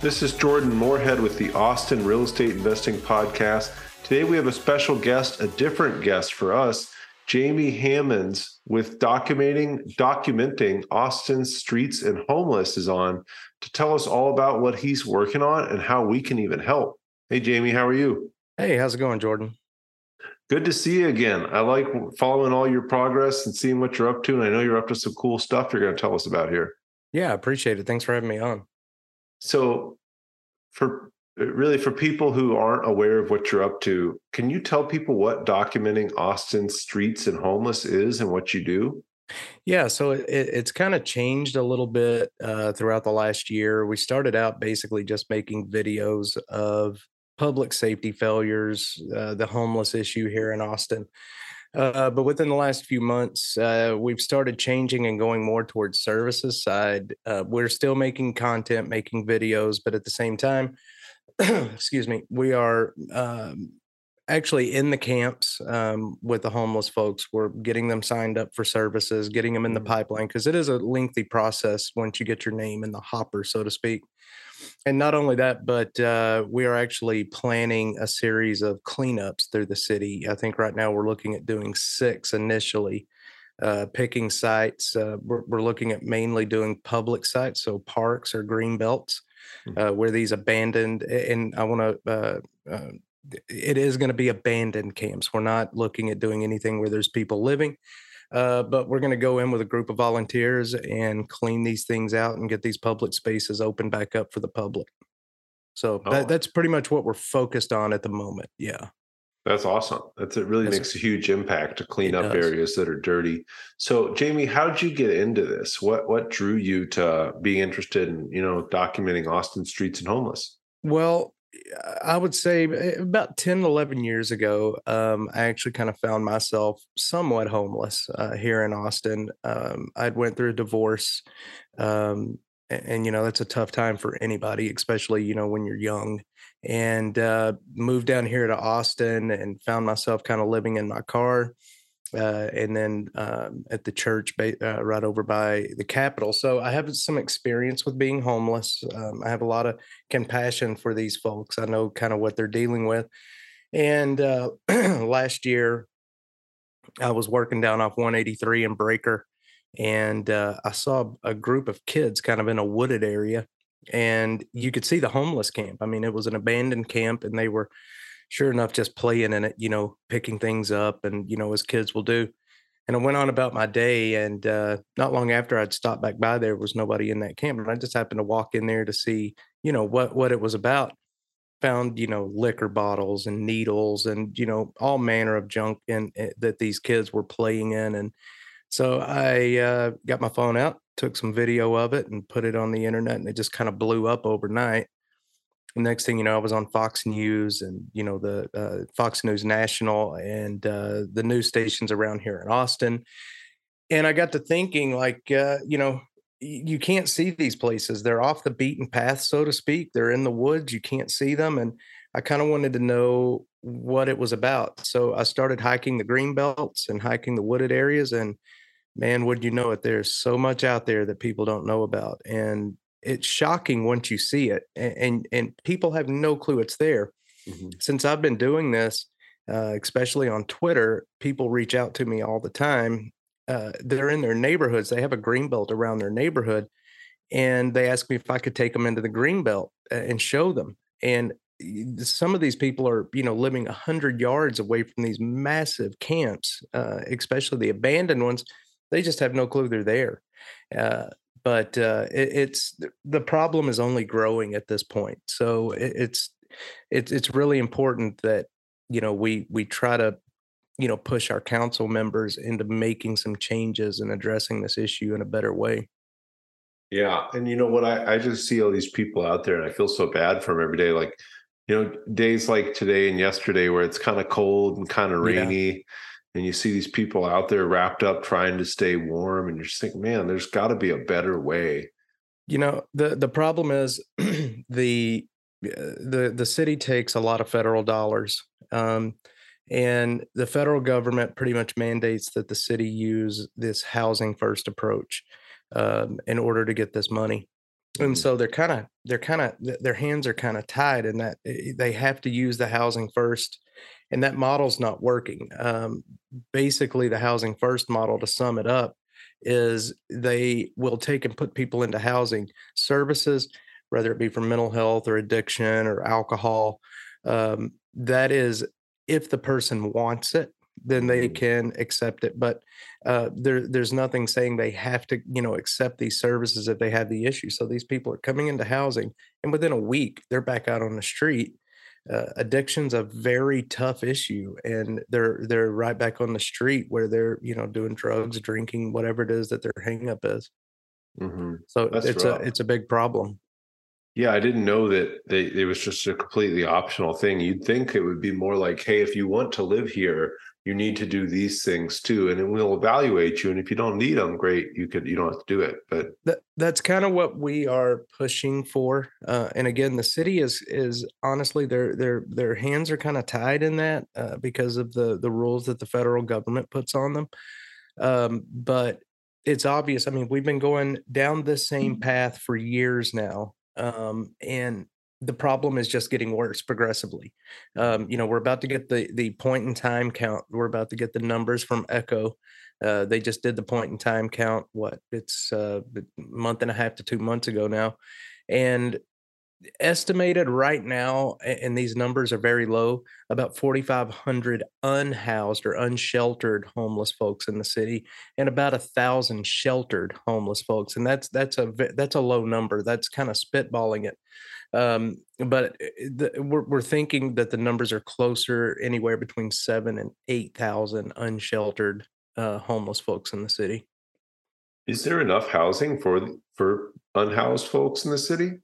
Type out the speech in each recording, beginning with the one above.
This is Jordan Moorhead with the Austin Real Estate Investing Podcast. Today we have a special guest, a different guest for us, Jamie Hammonds with documenting documenting Austin's streets and homeless is on to tell us all about what he's working on and how we can even help. Hey Jamie, how are you? Hey, how's it going, Jordan? Good to see you again. I like following all your progress and seeing what you're up to. And I know you're up to some cool stuff you're going to tell us about here. Yeah, I appreciate it. Thanks for having me on. So, for really for people who aren't aware of what you're up to, can you tell people what documenting Austin streets and homeless is and what you do? Yeah, so it, it's kind of changed a little bit uh, throughout the last year. We started out basically just making videos of public safety failures, uh, the homeless issue here in Austin. Uh, but within the last few months, uh, we've started changing and going more towards services side. Uh, we're still making content, making videos, but at the same time, excuse me, we are um, actually in the camps um, with the homeless folks. We're getting them signed up for services, getting them in the mm. pipeline because it is a lengthy process once you get your name in the hopper, so to speak and not only that, but uh, we are actually planning a series of cleanups through the city. I think right now we're looking at doing six initially, uh, picking sites. Uh, we're, we're, looking at mainly doing public sites, so parks or green belts, mm-hmm. where these abandoned. And I want to. Uh, uh, it is going to be abandoned camps. We're not looking at doing anything where there's people living. Uh, but we're going to go in with a group of volunteers and clean these things out and get these public spaces open back up for the public. So oh. that, that's pretty much what we're focused on at the moment. Yeah. That's awesome. That's it really that's makes a, huge impact to clean up does. areas that are dirty. So Jamie, how did you get into this? What what drew you to being interested in, you know, documenting Austin streets and homeless? Well, I would say eh, about 10, 11 years ago, um, I actually kind of found myself somewhat homeless uh, here in Austin. Um, I'd went through a divorce, um, and, and, you know that's a tough time for anybody, especially you know when you're young. And uh, moved down here to Austin and found myself kind of living in my car uh, and then um, at the church uh, right over by the Capitol. So I have some experience with being homeless. Um, I have a lot of compassion for these folks. I know kind of what they're dealing with. And uh, last year, I was working down off 183 in Braker, and uh, I saw a group of kids kind of in a wooded area, and you could see the homeless camp. I mean, it was an abandoned camp, and they were sure enough, just playing in it, you know, picking things up and, you know, as kids will do. And I went on about my day. And uh, not long after I'd stopped back by, there was nobody in that camp. And I just happened to walk in there to see, you know, what, what it was about. Found, you know, liquor bottles and needles and, you know, all manner of junk in, eh, that these kids were playing in. And so I uh, got my phone out, took some video of it and put it on the internet. And it just kind of blew up overnight next thing you know, I was on Fox News and you know the uh, Fox News National and uh, the news stations around here in Austin. And I got to thinking, like, uh, you know, you can't see these places; they're off the beaten path, so to speak. They're in the woods; you can't see them. And I kind of wanted to know what it was about, so I started hiking the green belts and hiking the wooded areas. And man, would you know it? There's so much out there that people don't know about, and it's shocking once you see it and and, and people have no clue it's there mm-hmm. since i've been doing this uh, especially on twitter people reach out to me all the time uh, they're in their neighborhoods they have a green belt around their neighborhood and they ask me if i could take them into the green belt and show them and some of these people are you know living 100 yards away from these massive camps uh, especially the abandoned ones they just have no clue they're there uh, but uh, it, it's the problem is only growing at this point. So it, it's it's it's really important that you know we we try to you know push our council members into making some changes and addressing this issue in a better way. Yeah. And you know what? I, I just see all these people out there and I feel so bad for them every day. Like, you know, days like today and yesterday where it's kind of cold and kind of rainy. Yeah. And you see these people out there wrapped up trying to stay warm. And you're just thinking, man, there's got to be a better way. You know, the, the problem is the the the city takes a lot of federal dollars um, and the federal government pretty much mandates that the city use this housing first approach um, in order to get this money and mm-hmm. so they're kind of they're kind of their hands are kind of tied in that eh, they have to use the housing first and that model's not working. Um, basically the housing first model to sum it up is they will take and put people into housing services whether it be for mental health or addiction or alcohol. Um, that is if the person wants it then they mm-hmm. can accept it but uh, there, there's nothing saying they have to you know accept these services if they have the issue. So these people are coming into housing and within a week they're back out on the street uh, addiction's a very tough issue and they're they're right back on the street where they're you know doing drugs drinking whatever it is that their hang up is mm-hmm. so That's it's rough. a it's a big problem yeah, I didn't know that they, it was just a completely optional thing. You'd think it would be more like, hey, if you want to live here, you need to do these things too, and then we'll evaluate you. And if you don't need them, great, you could you don't have to do it. But that, that's kind of what we are pushing for. Uh, and again, the city is is honestly their their their hands are kind of tied in that uh, because of the the rules that the federal government puts on them. Um, but it's obvious. I mean, we've been going down this same mm-hmm. path for years now um, and the problem is just getting worse progressively. Um, you know, we're about to get the the point in time count. We're about to get the numbers from Echo. Uh, they just did the point in time count. What it's uh, a month and a half to two months ago now, and estimated right now, and these numbers are very low, about 4,500 unhoused or unsheltered homeless folks in the city, and about a thousand sheltered homeless folks. And that's that's a that's a low number. That's kind of spitballing it. Um, but eh, the, we're, we're thinking that the numbers are closer, anywhere between seven and eight thousand unsheltered uh, homeless folks in the city. Is there enough housing for for unhoused folks in the city?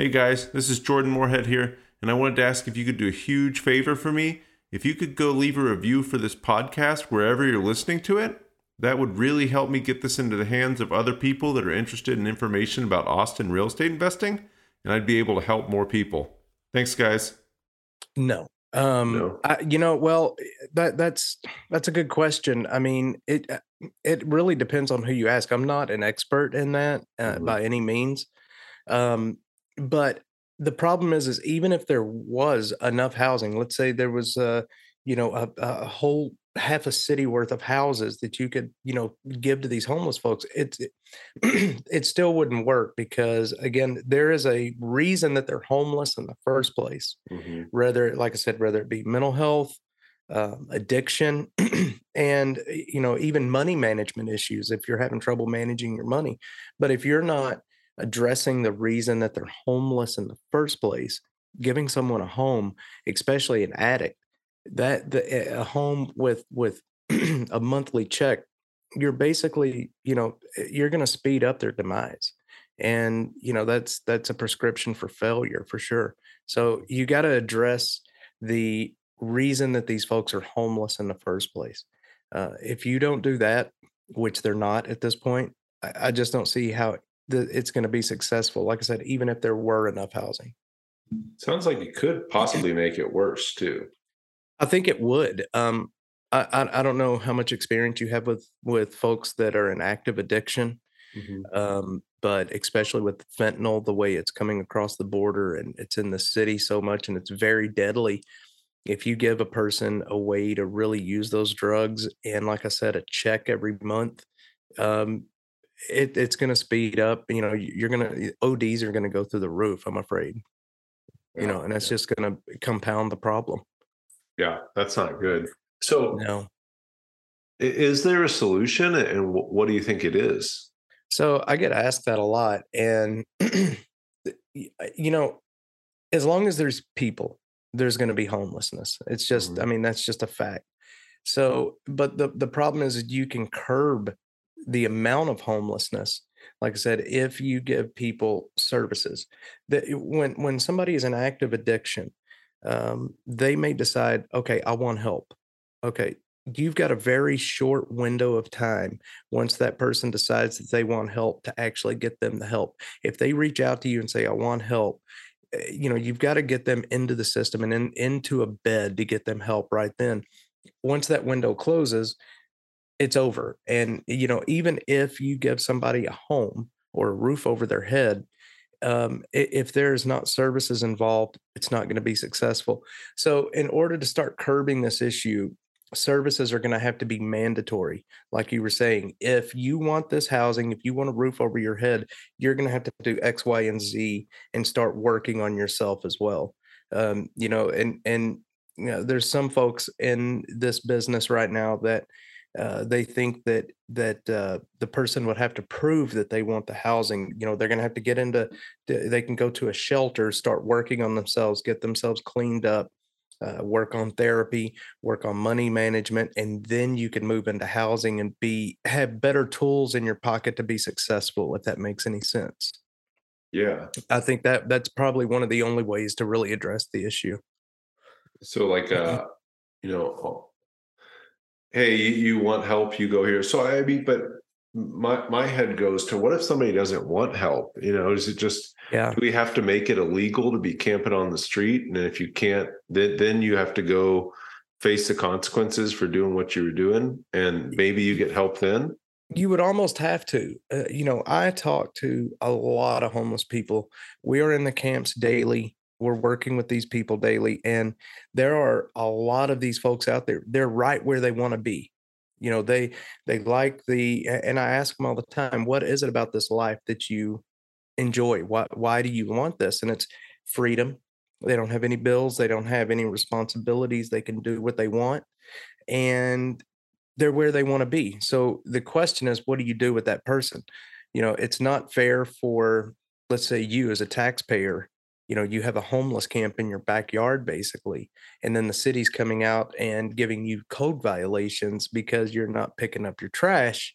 Hey guys, this is Jordan Moorhead here, and I wanted to ask if you could do a huge favor for me. If you could go leave a review for this podcast wherever you're listening to it, that would really help me get this into the hands of other people that are interested in information about Austin real estate investing, and I'd be able to help more people. Thanks, guys. No. Um no. I, you know, well, that that's that's a good question. I mean, it it really depends on who you ask. I'm not an expert in that uh, mm-hmm. by any means. Um but the problem is is even if there was enough housing let's say there was a you know a, a whole half a city worth of houses that you could you know give to these homeless folks it, it it still wouldn't work because again there is a reason that they're homeless in the first place mm-hmm. whether like i said whether it be mental health um, addiction and you know even money management issues if you're having trouble managing your money but if you're not addressing the reason that they're homeless in the first place, giving someone a home, especially an addict, that the, a home with with a monthly check, you're basically, you know, eh, you're going to speed up their demise. And, you know, that's that's a prescription for failure for sure. So you got to address the reason that these folks are homeless in the first place. Uh, if you don't do that, which they're not at this point, I, I just don't see how that it's going to be successful. Like I said, even if there were enough housing. Sounds like it could possibly make it worse too. I think it would. Um, I, I, I don't know how much experience you have with with folks that are in active addiction, mm-hmm. um, but especially with fentanyl, the way it's coming across the border and it's in the city so much, and it's very deadly. If you give a person a way to really use those drugs, and like I said, a check every month, um, it, it's going to speed up. You know, you're going to ODs are going to go through the roof. I'm afraid. You know, and that's yeah. just going to compound the problem. Yeah, that's not good. So, no. Is there a solution, and what do you think it is? So I get asked that a lot, and you know, as long as there's people, there's going to be homelessness. It's just, mm-hmm. I mean, that's just a fact. So, but the the problem is you can curb the amount of homelessness like I said, if you give people services that when when somebody is in active addiction, um, they may decide, okay, I want help. Okay, you've got a very short window of time once that person decides that they want help to actually get them the help. If they reach out to you and say, I want help, eh, you know, you've got to get them into the system and in, into a bed to get them help right then. Once that window closes, it's over. And, you know, even if you give somebody a home or a roof over their head, um, if there's not services involved, it's not going to be successful. So, in order to start curbing this issue, services are going to have to be mandatory. Like you were saying, if you want this housing, if you want a roof over your head, you're going to have to do X, Y, and Z and start working on yourself as well. Um, you know, and and you know, there's some folks in this business right now that uh, they think that that uh, the person would have to prove that they want the housing. You know, they're going to have to get into. They can go to a shelter, start working on themselves, get themselves cleaned up, uh, work on therapy, work on money management, and then you can move into housing and be have better tools in your pocket to be successful. If that makes any sense. Yeah, I think that that's probably one of the only ways to really address the issue. So, like, mm-hmm. uh, you know, hey, you want help? You go here. So, I mean, but my my head goes to what if somebody doesn't want help? You know is it just yeah. do we have to make it illegal to be camping on the street? And if you can't then then you have to go face the consequences for doing what you were doing and maybe you get help then? You would almost have to. Uh, you know i talk to a lot of homeless people. We are in the camps daily we're working with these people daily and there are a lot of these folks out there they're right where they want to be. You know they they like the and i ask them all the time what is it about this life that you enjoy? Why why do you want this? And it's freedom. They don't have any bills they don't have any responsibilities they can do what they want and they're where they want to be. So the question is what do you do with that person? You know it's not fair for let's say you as a taxpayer you know you have a homeless camp in your backyard basically and then the city's coming out and giving you code violations because you're not picking up your trash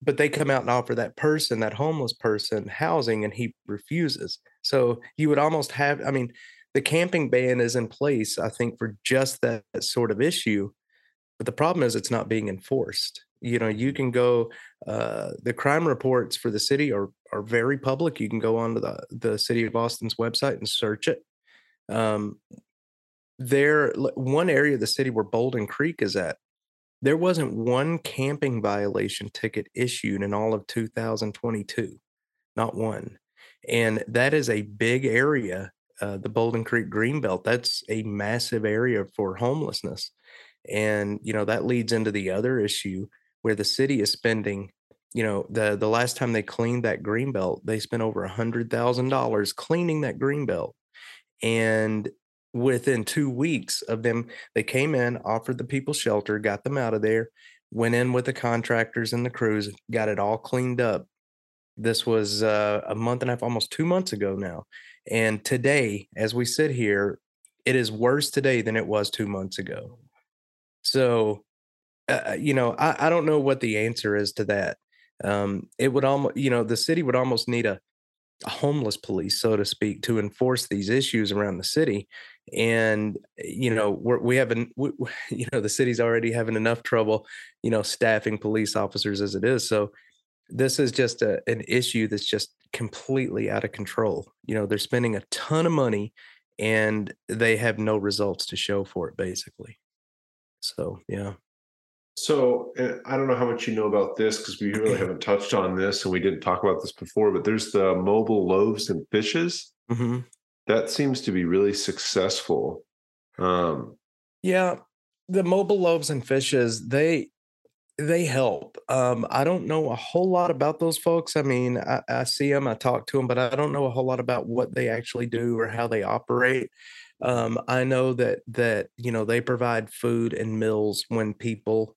but they come out and offer that person that homeless person housing and he refuses. So you would almost have i mean the camping ban is in place i think for just that sort of issue but the problem is it's not being enforced. You know you can go uh, the crime reports for the city are are very public you can go onto the the city of austin's website and search it. Um, there one area of the city where bouldin creek is at there wasn't one camping violation ticket issued in all of 2022 not one. And that is a big area uh, the bouldin creek greenbelt that's a massive area for homelessness. And you know that leads into the other issue where the city is spending you know the the last time they cleaned that green belt they spent over a hundred thousand dollars cleaning that green belt. And within two weeks of them they came in offered the people shelter got them out of there went in with the contractors and the crews got it all cleaned up. This was uh, a month and a half almost two months ago now. And today as we sit here it is worse today than it was two months ago. So uh, you know, I, I don't know what the answer is to that. Um, it would almost, you know, the city would almost need a, a homeless police, so to speak, to enforce these issues around the city. And you know, we're, we haven't, we, you know, the city's already having enough trouble, you know, staffing police officers as it is. So this is just a, an issue that's just completely out of control. You know, they're spending a ton of money and they have no results to show for it, basically. So yeah. So I don't know how much you know about this because we really haven't touched on this and we didn't talk about this before, but there's the mobile loaves and fishes. Mm-hmm. That seems to be really successful. Um, yeah, the mobile loaves and fishes they they help. Um, I don't know a whole lot about those folks. I mean, I, I see them, I talk to them, but I don't know a whole lot about what they actually do or how they operate. Um, I know that that you know they provide food and meals when people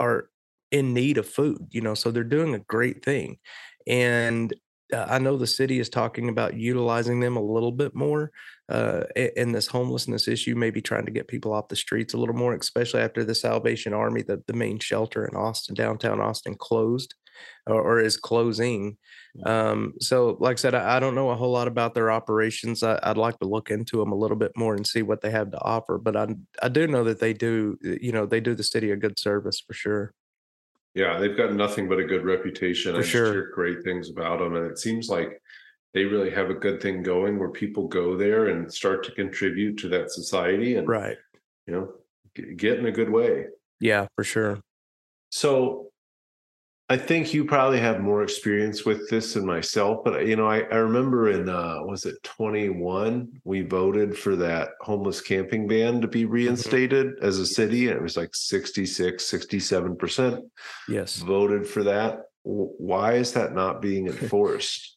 are in need of food, you know, so they're doing a great thing. And uh, I know the city is talking about utilizing them a little bit more uh, in this homelessness issue, maybe trying to get people off the streets a little more, especially after the Salvation Army, the, the main shelter in Austin, downtown Austin, closed. Or, or is closing. Um, so, like I said, I, I, don't know a whole lot about their operations. I, would like to look into them a little bit more and see what they have to offer. But I I do know that they do, you know, they do the city a good service for sure. Yeah, they've got nothing but a good reputation. For I sure. hear great things about them, and it seems like they really have a good thing going where people go there and start to contribute to that society and right, you know, get in a good way. Yeah, for sure. So I think you probably have more experience with this than myself, but you know, I, I remember in uh was it 21, we voted for that homeless camping ban to be mm-hmm. reinstated mm-hmm. as a city, and it was like 66, 67% yes voted for that. Why is that not being enforced?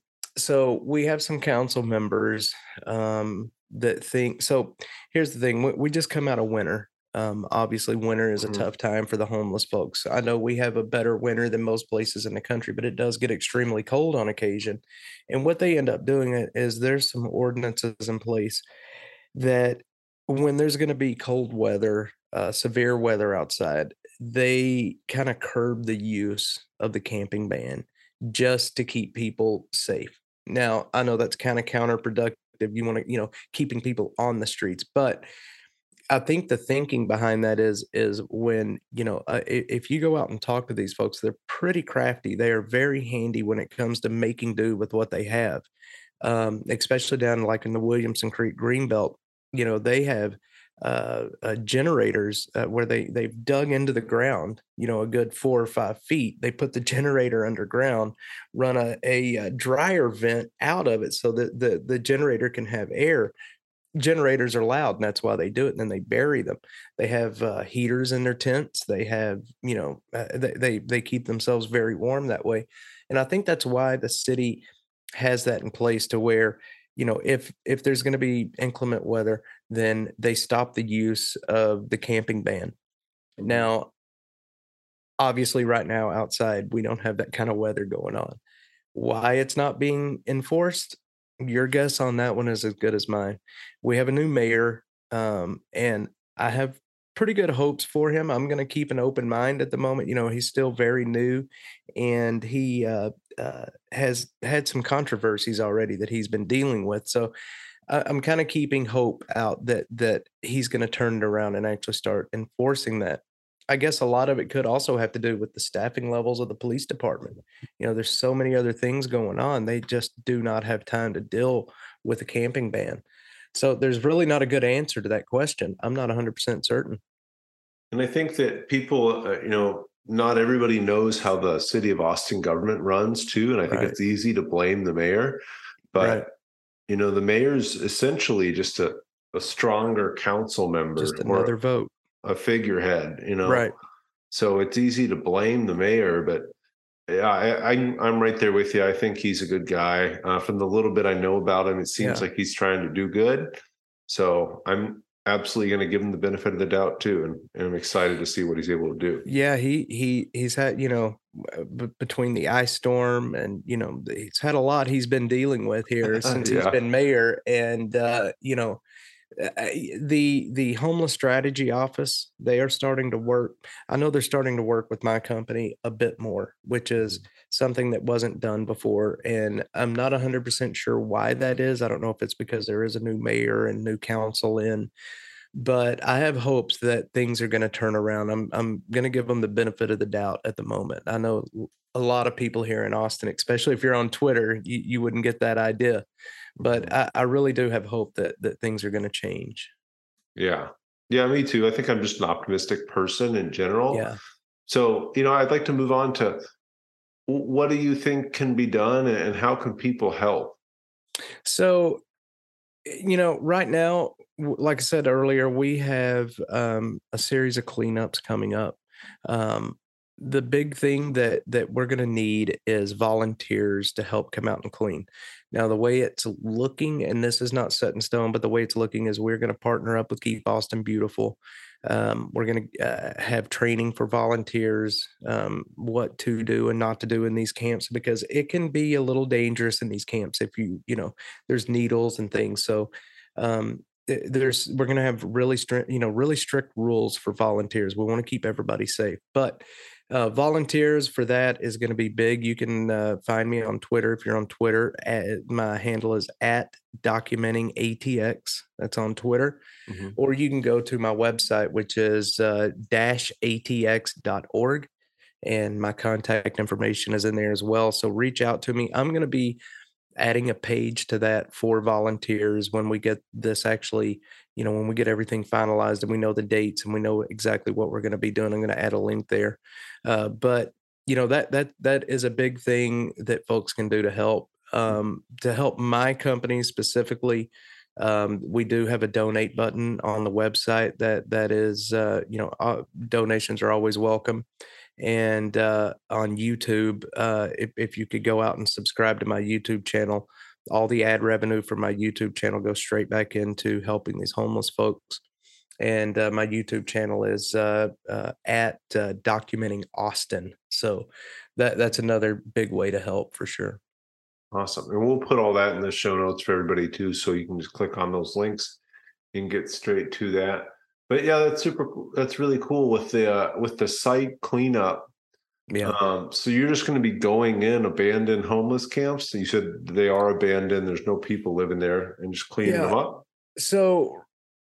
so we have some council members um, that think so here's the thing we, we just come out of winter um, obviously winter is a mm-hmm. tough time for the homeless folks. I know we have a better winter than most places in the country but it does get extremely cold on occasion. And what they end up doing is there's some ordinances in place that when there's going to be cold weather uh, severe weather outside they kind of curb the use of the camping ban just to keep people safe now, I know that's kind of counterproductive. You want to, you know, keeping people on the streets, but I think the thinking behind that is is when you know uh, if you go out and talk to these folks, they're pretty crafty. They are very handy when it comes to making do with what they have, um, especially down like in the Williamson Creek Greenbelt. You know, they have uh, uh, generators uh, where they they've dug into the ground, you know, a good four or five feet. They put the generator underground, run a, a, a uh, dryer vent out of it so that the the generator can have air. Generators are loud, and that's why they do it. And then they bury them. They have uh, heaters in their tents. They have, you know, uh, they, they they keep themselves very warm that way. And I think that's why the city has that in place to where you know if if there's going to be inclement weather then they stop the use of the camping ban. Now obviously right now outside we don't have that kind of weather going on. Why it's not being enforced? Your guess on that one is as good as mine. We have a new mayor um, and i have pretty good hopes for him. I'm going to keep an open mind at the moment. You know he's still very new and he uh, uh, has had some controversies already that he's been dealing with. So I, I'm kind of keeping hope out that that he's going to turn it around and actually start enforcing that. I guess a lot of it could also have to do with the staffing levels of the police department. You know, there's so many other things going on. They just do not have time to deal with a camping ban. So there's really not a good answer to that question. I'm not 100% certain. And I think that people, uh, you know, not everybody knows how the city of Austin government runs too. And I think right. it's easy to blame the mayor, but right. You know, the mayor's essentially just a, a stronger council member, just another vote, a figurehead, you know? Right. So it's easy to blame the mayor, but yeah, I, am I'm, I'm right there with you. I think he's a good guy. Uh, from the little bit I know about him, it seems yeah. like he's trying to do good. So I'm absolutely going to give him the benefit of the doubt too, and, and, I'm excited to see what he's able to do. Yeah, he he he's had you know b- between the ice storm and you know he's had a lot he's been dealing with here since yeah. he's been mayor, and uh, you know the the homeless strategy office they are starting to work i know they're starting to work with my company a bit more which is mm. Something that wasn't done before and i'm not 100% sure why that is i don't know if it's because there is a new mayor and new council in but i have hopes that things are going to turn around i'm i'm going to give them the benefit of the doubt at the moment i know a lot of people here in austin especially if you're on twitter you, you wouldn't get that idea but mm-hmm. I, I really do have hope that that things are going to change. Yeah, yeah, me too. I think I'm just an optimistic person in general. Yeah. So you know, I'd like to move on to what do you think can be done, and how can people help? So, eh, you know, right now, like I said earlier, we have um, a series of cleanups coming up. Um, the big thing that that we're going to need is volunteers to help come out and clean. Now, the way it's looking, and this is not set in stone, but the way it's looking is we're going to partner up with Keep Austin Beautiful. Um, we're going to uh, have training for volunteers, um, what to do and not to do in these camps, because it can be a little dangerous in these camps if you, you know, there's needles and things. So, um, there's we're going to have really strict you know really strict rules for volunteers we want to keep everybody safe but uh, volunteers for that is going to be big. You can uh, find me on Twitter if you're on Twitter. At, my handle is at documenting ATX. That's on Twitter. Mm-hmm. Or you can go to my website, which is uh, atx.org. And my contact information is in there as well. So reach out to me. I'm going to be adding a page to that for volunteers when we get this actually you know when we get everything finalized and we know the dates and we know exactly what we're going to be doing i'm going to add a link there. Uh, but you know that that that is a big thing that folks can do to help um, to help my company specifically um, we do have a donate button on the website that that is uh, you know uh, donations are always welcome. And uh, on youtube uh, if, if you could go out and subscribe to my youtube channel all the ad revenue from my youtube channel goes straight back into helping these homeless folks and uh, my YouTube channel is uh, uh, at uh, documenting Austin. So that that's another big way to help for sure. Awesome, and we'll put all that in the show notes for everybody too, so you can just click on those links and get straight to that. But yeah, that's super. That's really cool with the uh, with the site cleanup. Yeah. Um, so you're just going to be going in abandoned homeless camps. You said they are abandoned. There's no people living there, and just cleaning yeah. them up. So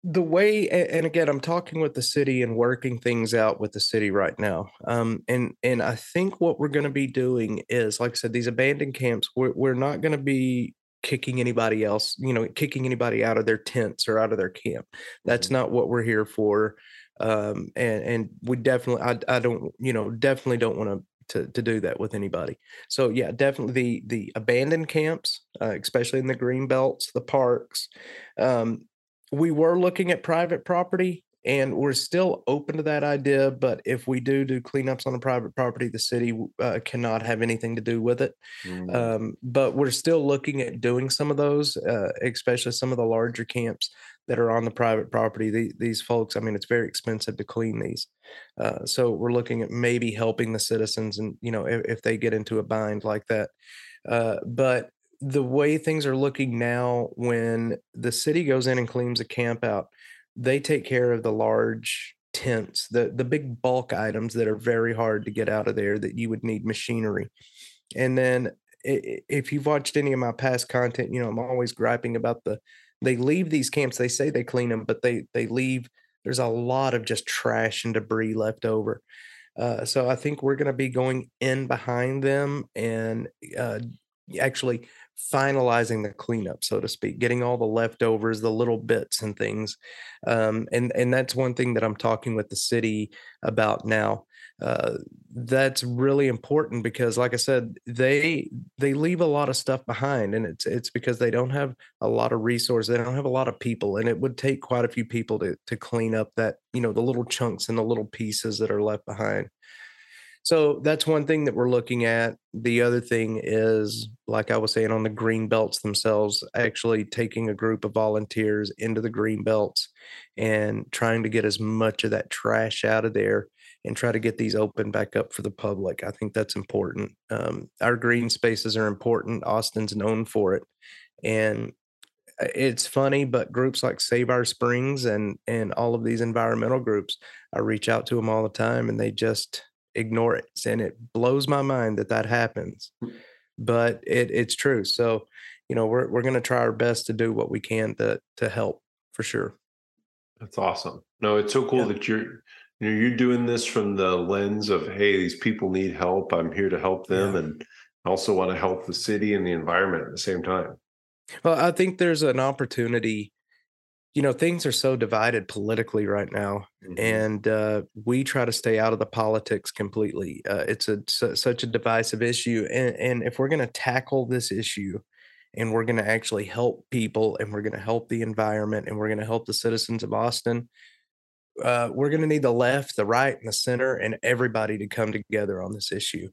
the way and again i'm talking with the city and working things out with the city right now um, and and i think what we're going to be doing is like i said these abandoned camps we're, we're not going to be kicking anybody else you know kicking anybody out of their tents or out of their camp that's mm-hmm. not what we're here for um, and and we definitely I, I don't you know definitely don't want to to, to do that with anybody. So yeah, definitely the the abandoned camps, uh, especially in the green belts, the parks, um, we were looking at private property and we're still open to that idea but if we do do cleanups on a private property the city uh, cannot have anything to do with it mm. um, but we're still looking at doing some of those uh, especially some of the larger camps that are on the private property the, these folks i mean it's very expensive to clean these uh, so we're looking at maybe helping the citizens and you know if, if they get into a bind like that uh, but the way things are looking now, when the city goes in and cleans a camp out, they take care of the large tents, the the big bulk items that are very hard to get out of there that you would need machinery. And then if you've watched any of my past content, you know I'm always griping about the they leave these camps. They say they clean them, but they they leave. There's a lot of just trash and debris left over. Uh, so I think we're going to be going in behind them and uh, actually finalizing the cleanup, so to speak, getting all the leftovers, the little bits and things. Um, and and that's one thing that I'm talking with the city about now. Uh, that's really important because, like I said, they they leave a lot of stuff behind, and it's it's because they don't have a lot of resources. They don't have a lot of people, and it would take quite a few people to to clean up that you know the little chunks and the little pieces that are left behind. So that's one thing that we're looking at. The other thing is, like I was saying, on the green belts themselves, actually taking a group of volunteers into the green belts and trying to get as much of that trash out of there and try to get these open back up for the public. I think that's important. Um, our green spaces are important. Austin's known for it. And uh, it's funny, but groups like Save Our Springs and and all of these environmental groups, I reach out to them all the time, and they just ignore it. And it blows my mind that that happens, but it, it's true. So, you know, we're, we're going to try our best to do what we can to, to help for sure. That's awesome. No, it's so cool yeah. that you're, you're doing this from the lens of, Hey, these people need help. I'm here to help them. Yeah. And also want to help the city and the environment at the same time. Well, I think there's an opportunity you know things are so divided politically right now mm-hmm. and uh, we try to stay out of the politics completely uh, it's a such a divisive issue and, and if we're going to tackle this issue and we're going to actually help people and we're going to help the environment and we're going to help the citizens of austin uh, we're going to need the left, the right, and the center, and everybody to come together on this issue.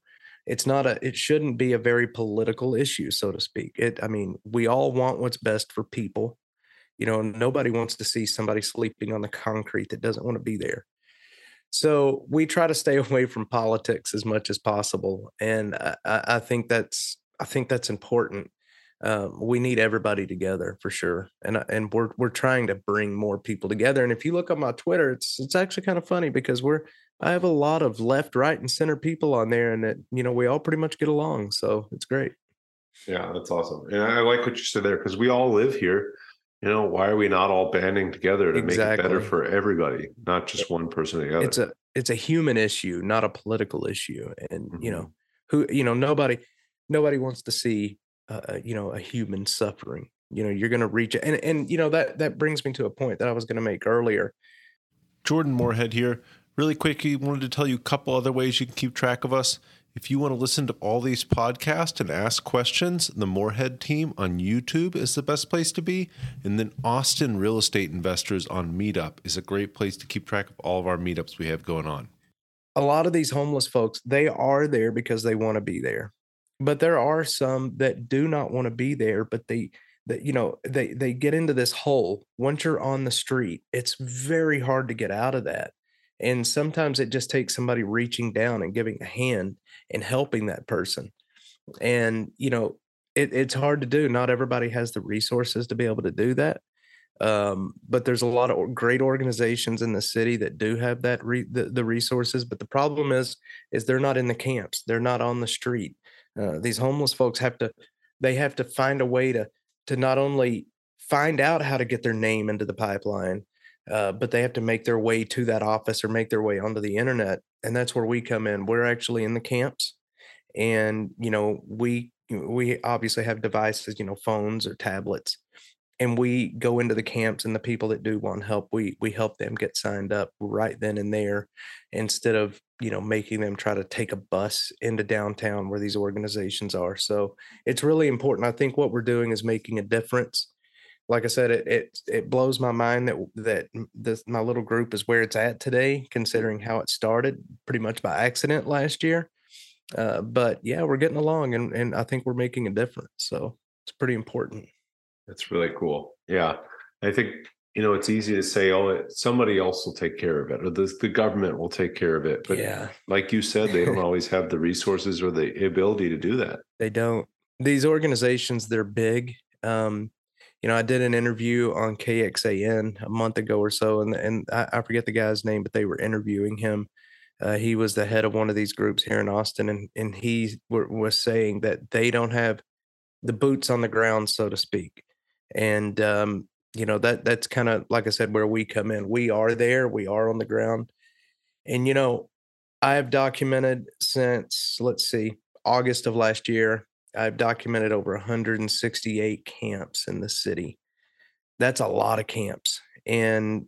It's not a. It shouldn't be a very political issue, so to speak. It. I mean, we all want what's best for people. You know, nobody wants to see somebody sleeping on the concrete that doesn't want to be there. So we try to stay away from politics as much as possible, and I, I think that's I think that's important um, we need everybody together for sure. And uh, and we're we're trying to bring more people together. And if you look on my Twitter, it's it's actually kind of funny because we're I have a lot of left, right, and center people on there, and that you know we all pretty much get along. So it's great. Yeah, that's awesome. And I like what you said there because we all live here. You know, why are we not all banding together to exactly. make it better for everybody, not just one person or the other? It's a it's a human issue, not a political issue. And mm-hmm. you know, who you know, nobody nobody wants to see uh, you know a human suffering you know you're going to reach it and and you know that that brings me to a point that i was going to make earlier. Jordan moorhead here. Really quickly wanted to tell you a couple other ways you can keep track of us. If you want to listen to all these podcasts and ask questions the moorhead team on youtube is the best place to be. And then austin real estate investors on meetup is a great place to keep track of all of our meetups we have going on. A lot of these homeless folks they are there because they want to be there but there are some that do not want to be there but they that you know they they get into this hole. Once you're on the street it's very hard to get out of that and sometimes it just takes somebody reaching down and giving a hand and helping that person and you know it, it's hard to do. Not everybody has the resources to be able to do that um, but there's a lot of great organizations in the city that do have that re- the, the resources but the problem is is they're not in the camps. They're not on the street uh, these homeless folks have to they have to find a way to to not only find out how to get their name into the pipeline uh, but they have to make their way to that office or make their way onto the internet and that's where we come in. We're actually in the camps and you know we we obviously have devices you know phones or tablets and we go into the camps and the people that do want help we we help them get signed up right then and there instead of you know making them try to take a bus into downtown where these organizations are. So it's really important. I think what we're doing is making a difference. Like i said it it, it blows my mind that that this my little group is where it's at today considering how it started pretty much by accident last year. Uh, but yeah we're getting along and, and i think we're making a difference. So it's pretty important. That's really cool. Yeah. I think, you know, it's easy to say, oh, somebody else will take care of it or the, the government will take care of it. But yeah. like you said, they don't always have the resources or the ability to do that. They don't. These organizations, they're big. Um, you know, I did an interview on KXAN a month ago or so, and and I, I forget the guy's name, but they were interviewing him. Uh, he was the head of one of these groups here in Austin, and and he w- was saying that they don't have the boots on the ground, so to speak and um, you know that that's kind of like I said where we come in. We are there. We are on the ground, and you know I have documented since let's see August of last year. I've documented over 168 camps in the city. That's a lot of camps, and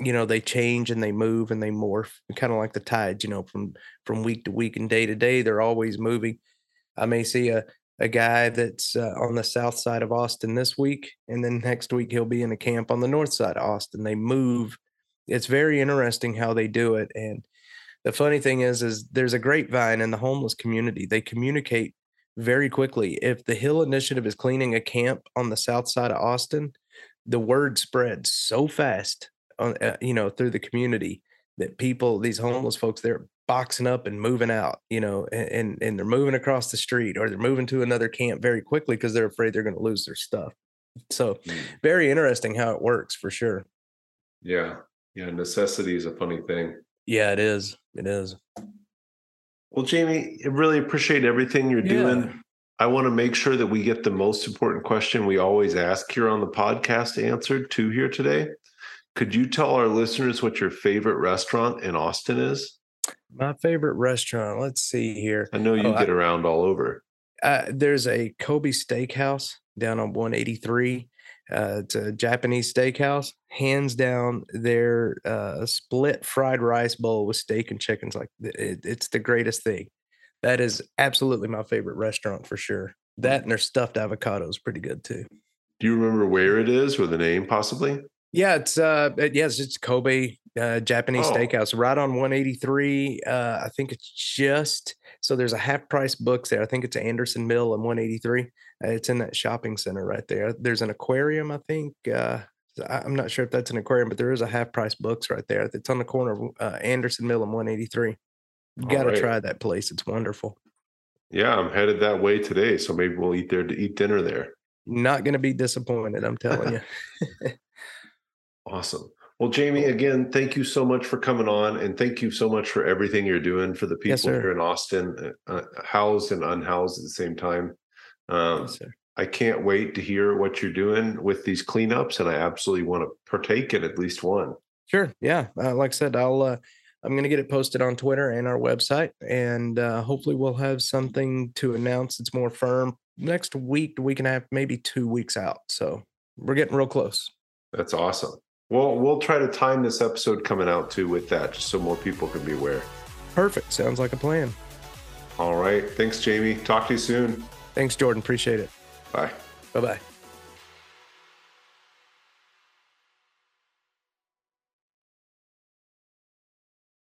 you know they change and they move and they morph, kind of like the tides. You know, from from week to week and day to day, they're always moving. I may see a a guy that's uh, on the south side of Austin this week, and then next week he'll be in a camp on the north side of Austin. They move. It's very interesting how they do it. And the funny thing is, is there's a grapevine in the homeless community. They communicate very quickly. If the HEAL Initiative is cleaning a camp on the south side of Austin, the word spreads so fast, on, uh, you know, through the community that people, these homeless folks, they're boxing up and moving out, you know, and and they're moving across the street or they're moving to another camp very quickly because they're afraid they're going to lose their stuff. So, mm. very interesting how it works for sure. Yeah. Yeah, necessity is a funny thing. Yeah, it is. It is. Well, Jamie, I really appreciate everything you're yeah. doing. I want to make sure that we get the most important question we always ask here on the podcast answered to here today. Could you tell our listeners what your favorite restaurant in Austin is? My favorite restaurant. Let's see here. I know you oh, get I, around all over. Uh, there's a Kobe Steakhouse down on 183. Uh, it's a Japanese steakhouse. Hands down, their uh, split fried rice bowl with steak and chickens like it, it's the greatest thing. That is absolutely my favorite restaurant for sure. That and their stuffed avocado is pretty good too. Do you remember where it is or the name possibly? Yeah, it's uh, it, yes, it's Kobe uh, Japanese Oh. Steakhouse, right on 183. Uh, I think it's just so there's a half price books there. I think it's Anderson Mill and 183. Uh, it's in that shopping center right there. There's an aquarium, I think. Uh, I- I'm not sure if that's an aquarium, but there is a half price books right there. It's on the corner of uh, Anderson Mill and 183. You got to right. try that place. It's wonderful. Yeah, I'm headed that way today, so maybe we'll eat there to eat dinner there. Not going to be disappointed. I'm telling you. Awesome. Well, Jamie, again, thank you so much for coming on, and thank you so much for everything you're doing for the people Yes, here in Austin, uh, uh, housed and unhoused at the same time. Um, Yes. I can't wait to hear what you're doing with these cleanups, and I absolutely want to partake in at least one. Sure. Yeah. Uh, like I said, I'll uh, I'm going to get it posted on Twitter and our website, and uh, hopefully we'll have something to announce that's more firm next week, week and a half, maybe two weeks out. So we're getting real close. That's awesome. Well, we'll try to time this episode coming out too with that, just so more people can be aware. Perfect. Sounds like a plan. All right. Thanks, Jamie. Talk to you soon. Thanks, Jordan. Appreciate it. Bye. Bye bye.